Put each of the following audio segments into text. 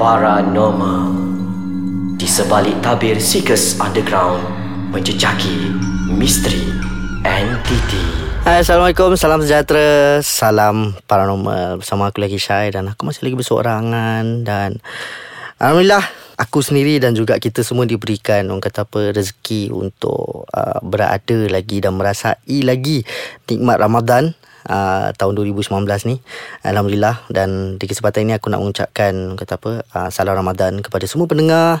Paranormal. Di sebalik tabir Seekers Underground Menjejaki misteri entiti Hai, Assalamualaikum, salam sejahtera Salam paranormal. Bersama aku lagi Syai Dan aku masih lagi bersorangan. Dan Alhamdulillah Aku sendiri dan juga kita semua diberikan Orang kata apa Rezeki untuk uh, Berada lagi Dan merasai lagi Nikmat Ramadan uh, tahun 2019 ni Alhamdulillah. Dan di kesempatan ini aku nak mengucapkan kata apa uh, salam Ramadan kepada semua pendengar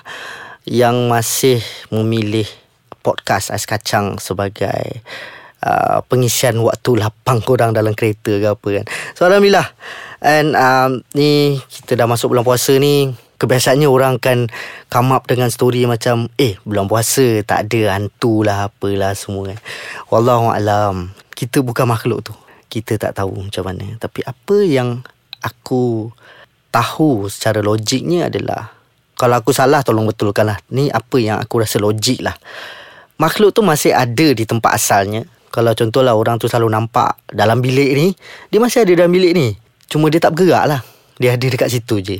yang masih memilih podcast Ais Kacang sebagai uh, pengisian waktu lapang korang dalam kereta ke apa kan. So Alhamdulillah. And um, ni kita dah masuk bulan puasa ni Kebiasaannya orang kan come up dengan story macam Eh bulan puasa tak ada hantu lah apalah semua kan. Wallahualam Kita bukan makhluk tu kita tak tahu macam mana. Tapi apa yang aku tahu secara logiknya adalah kalau aku salah tolong betulkanlah. Ni apa yang aku rasa logik lah. Makhluk tu masih ada di tempat asalnya. Kalau contohlah orang tu selalu nampak dalam bilik ni, dia masih ada dalam bilik ni. Cuma dia tak bergerak lah. Dia ada dekat situ je.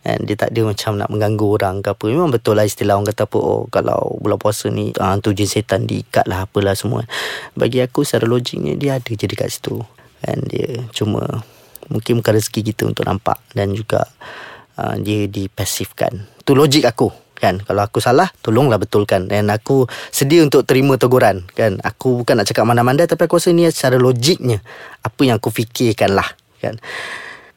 And dia tak ada macam nak mengganggu orang ke apa. Memang betul lah istilah orang kata apa. Oh, kalau bulan puasa ni uh, hantu jin setan diikat lah apalah semua. Bagi aku secara logiknya dia ada je dekat situ. And dia cuma mungkin bukan rezeki kita untuk nampak. Dan juga uh, dia dipasifkan. Itu logik aku. Kan? Kalau aku salah, tolonglah betulkan. Dan aku sedia untuk terima teguran. Kan? Aku bukan nak cakap mana-mana tapi aku rasa ni secara logiknya. Apa yang aku fikirkan lah. Kan?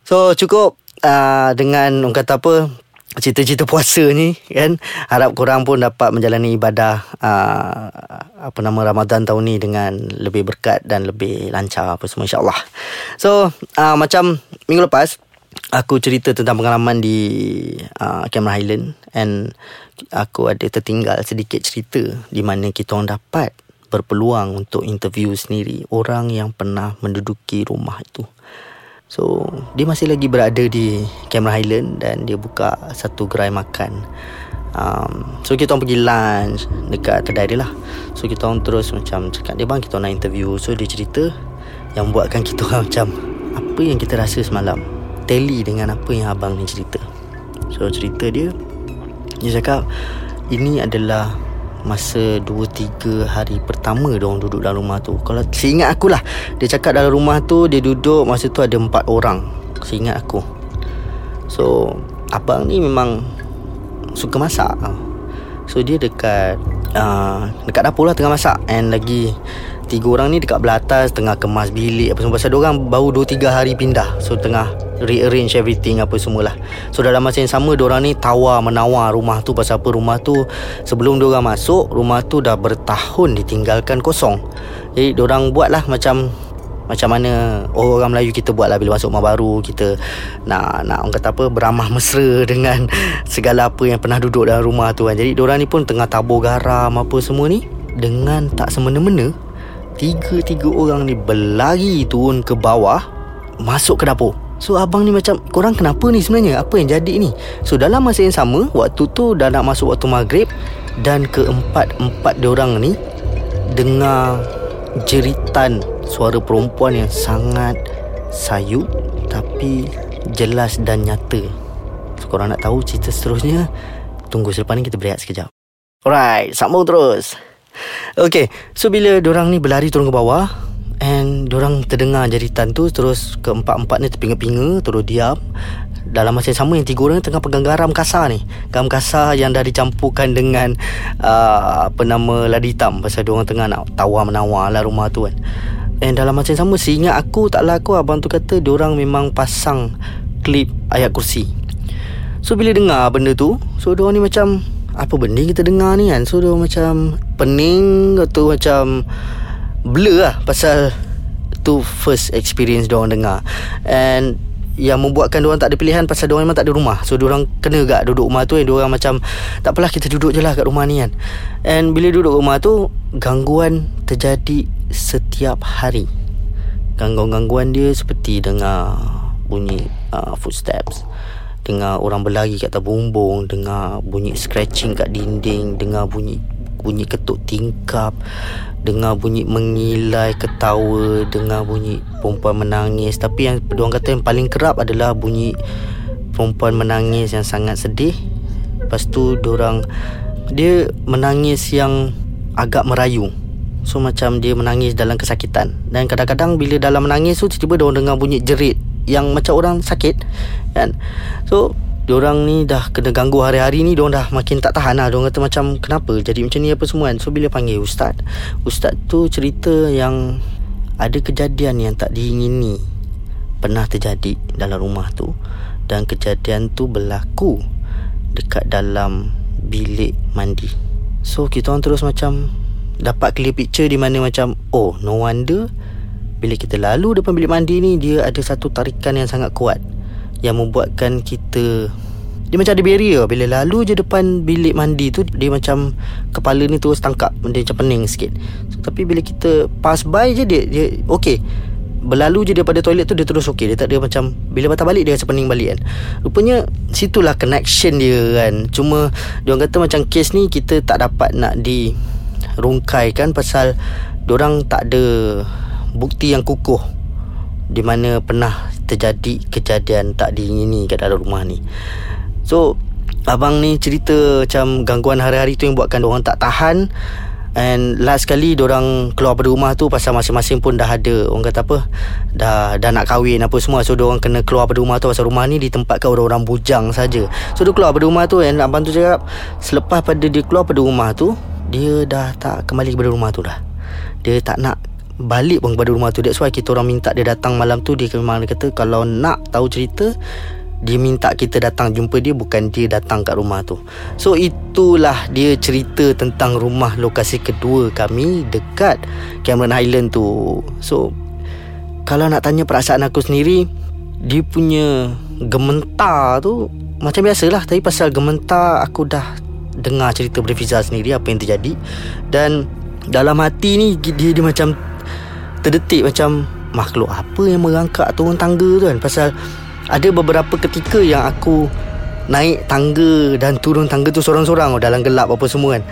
So cukup uh, dengan orang kata apa cerita-cerita puasa ni kan harap korang pun dapat menjalani ibadah uh, apa nama Ramadan tahun ni dengan lebih berkat dan lebih lancar apa semua insyaallah. So uh, macam minggu lepas aku cerita tentang pengalaman di uh, Cameron Highland and aku ada tertinggal sedikit cerita di mana kita orang dapat berpeluang untuk interview sendiri orang yang pernah menduduki rumah itu. So dia masih lagi berada di Cameron Highland dan dia buka satu gerai makan. Um, so kita orang pergi lunch dekat kedai dia lah. So kita orang terus macam cakap dia bang kita nak interview. So dia cerita yang buatkan kita orang macam apa yang kita rasa semalam. Tally dengan apa yang abang ni cerita. So cerita dia dia cakap ini adalah masa 2-3 hari pertama dia orang duduk dalam rumah tu. Kalau seingat aku lah Dia cakap dalam rumah tu Dia duduk masa tu ada 4 orang. Seingat aku. So Abang ni memang Suka masak. So dia dekat uh, Dekat dapur lah tengah masak. And lagi Tiga orang ni dekat belah atas Tengah kemas bilik apa semua. Pasal orang baru 2-3 hari pindah. So tengah rearrange everything apa semualah. So dalam masa yang sama orang ni tawar menawar rumah tu. Pasal apa? Rumah tu Sebelum orang masuk Rumah tu dah bertahun ditinggalkan kosong. Jadi orang buat lah macam macam mana oh, orang Melayu kita buat lah bila masuk rumah baru. Kita nak nak orang kata apa beramah mesra dengan segala apa yang pernah duduk dalam rumah tu kan. Jadi orang ni pun tengah tabur garam apa semua ni dengan tak semena-mena Tiga-tiga orang ni berlari turun ke bawah Masuk ke dapur So abang ni macam Korang kenapa ni sebenarnya? Apa yang jadi ni? So dalam masa yang sama Waktu tu dah nak masuk waktu maghrib Dan keempat-empat orang ni Dengar Jeritan Suara perempuan yang sangat Sayu Tapi Jelas dan nyata. So korang nak tahu cerita seterusnya? Tunggu selepas ni kita berehat sekejap. Alright Sambung terus. Okay So bila orang ni berlari turun ke bawah And orang terdengar jeritan tu Terus keempat-empat ni terpinga-pinga Terus diam. Dalam masa yang sama Yang tiga orang tengah pegang garam kasar ni. Garam kasar yang dah dicampurkan dengan uh, Apa nama ladi hitam. Pasal orang tengah nak tawar menawar lah rumah tu kan. And dalam masa yang sama Seingat aku taklah aku Abang tu kata orang memang pasang Klip ayat kursi. So bila dengar benda tu So orang ni macam apa benda kita dengar ni kan? So dia macam Pening Atau macam Blur lah Pasal Tu first experience dia orang dengar And yang membuatkan orang tak ada pilihan pasal dia memang tak ada rumah. So dia orang kena gak duduk rumah tu and dia orang macam tak apalah kita duduk je lah kat rumah ni kan. And bila duduk rumah tu gangguan terjadi setiap hari. Gangguan-gangguan dia seperti dengar bunyi uh, footsteps dengar orang berlari kat atas bumbung dengar bunyi scratching kat dinding dengar bunyi bunyi ketuk tingkap dengar bunyi mengilai ketawa dengar bunyi perempuan menangis. Tapi yang orang kata yang paling kerap adalah bunyi perempuan menangis yang sangat sedih. Lepas tu orang dia menangis yang agak merayu. So macam dia menangis dalam kesakitan. Dan kadang-kadang bila dalam menangis tu Tiba-tiba dia dengar bunyi jerit Yang macam orang sakit kan? So Diorang ni dah kena ganggu hari-hari ni Diorang dah makin tak tahan lah. Diorang kata macam Kenapa? Jadi macam ni apa semua kan? So bila panggil ustaz Ustaz tu cerita yang Ada kejadian yang tak diingini Pernah terjadi dalam rumah tu. Dan kejadian tu berlaku Dekat dalam bilik mandi. So kita orang terus macam dapat clear picture di mana macam oh no wonder bila kita lalu depan bilik mandi ni dia ada satu tarikan yang sangat kuat yang membuatkan kita dia macam ada barrier. Bila lalu je depan bilik mandi tu dia macam kepala ni terus tangkap dia macam pening sikit. So, tapi bila kita pass by je dia dia okey berlalu je daripada toilet tu dia terus okey dia tak ada macam bila patah balik dia rasa pening balik kan. Rupanya situlah connection dia kan. Cuma dia orang kata macam kes ni kita tak dapat nak di rungkai kan pasal orang tak ada bukti yang kukuh di mana pernah terjadi kejadian tak diingini kat dalam rumah ni. So abang ni cerita macam gangguan hari-hari tu yang buatkan orang tak tahan And last kali orang keluar dari rumah tu Pasal masing-masing pun dah ada Orang kata apa Dah dah nak kahwin apa semua So orang kena keluar dari rumah tu Pasal rumah ni ditempatkan orang-orang bujang saja. So dia keluar dari rumah tu And abang tu cakap Selepas pada dia keluar dari rumah tu dia dah tak kembali kepada rumah tu dah dia tak nak balik pun kepada rumah tu. That's why kita orang minta dia datang malam tu. Dia memang dia kata kalau nak tahu cerita dia minta kita datang jumpa dia bukan dia datang kat rumah tu. So itulah dia cerita tentang rumah lokasi kedua kami dekat Cameron Highland tu. So kalau nak tanya perasaan aku sendiri dia punya gementar tu macam biasalah. Tapi pasal gementar aku dah dengar cerita daripada Fiza sendiri apa yang terjadi. Dan dalam hati ni dia, dia macam terdetik macam makhluk apa yang merangkak turun tangga tu kan? Pasal ada beberapa ketika yang aku naik tangga dan turun tangga tu sorang-sorang dalam gelap apa semua kan.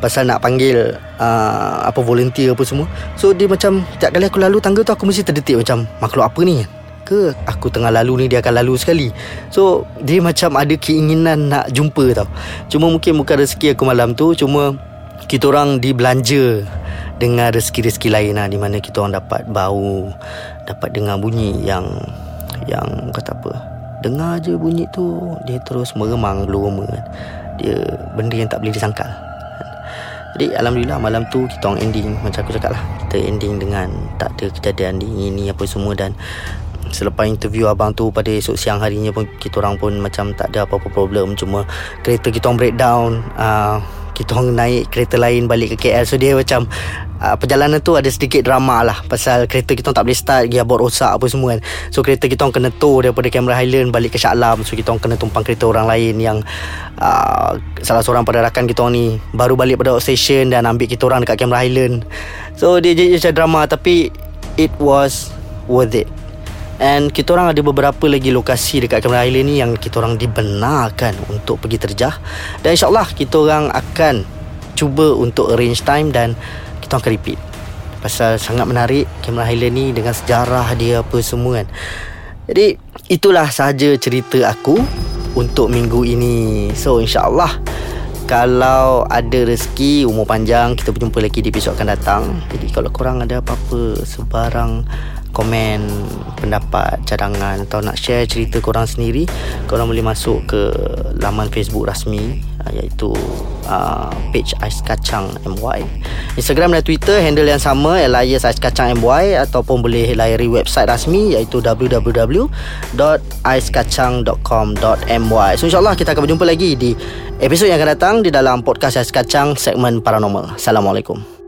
Pasal nak panggil uh, apa volunteer apa semua. So dia macam tiap kali aku lalu tangga tu aku mesti terdetik macam makhluk apa ni? Ke aku tengah lalu ni dia akan lalu sekali. So dia macam ada keinginan nak jumpa tau. Cuma mungkin bukan rezeki aku malam tu cuma kita orang dibelanja dengan rezeki-rezeki lain lah di mana kita orang dapat bau dapat dengar bunyi yang yang kata apa dengar je bunyi tu dia terus meremang loma dia benda yang tak boleh disangkal. Jadi Alhamdulillah malam tu kita orang ending. Macam aku cakap lah Kita ending dengan Tak ada kejadian di ini apa semua Dan Selepas interview abang tu pada esok siang harinya pun kita orang pun macam tak ada apa-apa problem. Cuma kereta kita orang breakdown uh, kita orang naik kereta lain balik ke KL so dia macam uh, perjalanan tu ada sedikit drama lah pasal kereta kita orang tak boleh start gearbox rosak apa semua kan. So kereta kita orang kena tow daripada Cameron Highland balik ke Shah Alam. So kita orang kena tumpang kereta orang lain yang uh, salah seorang pada rakan kita orang ni baru balik pada station dan ambil kita orang dekat Cameron Highland. So dia jadi macam drama. Tapi it was worth it And kita orang ada beberapa lagi lokasi dekat Cameron Island ni yang kita orang dibenarkan untuk pergi terjah. Dan insyaAllah kita orang akan cuba untuk arrange time dan kita akan repeat. Pasal sangat menarik Cameron Highland ni dengan sejarah dia apa semua kan. Jadi itulah sahaja cerita aku untuk minggu ini. So insyaAllah kalau ada rezeki umur panjang kita berjumpa lagi di episod akan datang. Jadi kalau korang ada apa-apa sebarang komen pendapat cadangan atau nak share cerita korang sendiri korang boleh masuk ke laman Facebook rasmi uh, iaitu uh, page Ais Kacang MY Instagram dan Twitter handle yang sama alias Ais Kacang MY ataupun boleh layari website rasmi iaitu www.aiskacang.com.my so insyaAllah kita akan berjumpa lagi di episod yang akan datang di dalam podcast Ais Kacang segmen paranormal. Assalamualaikum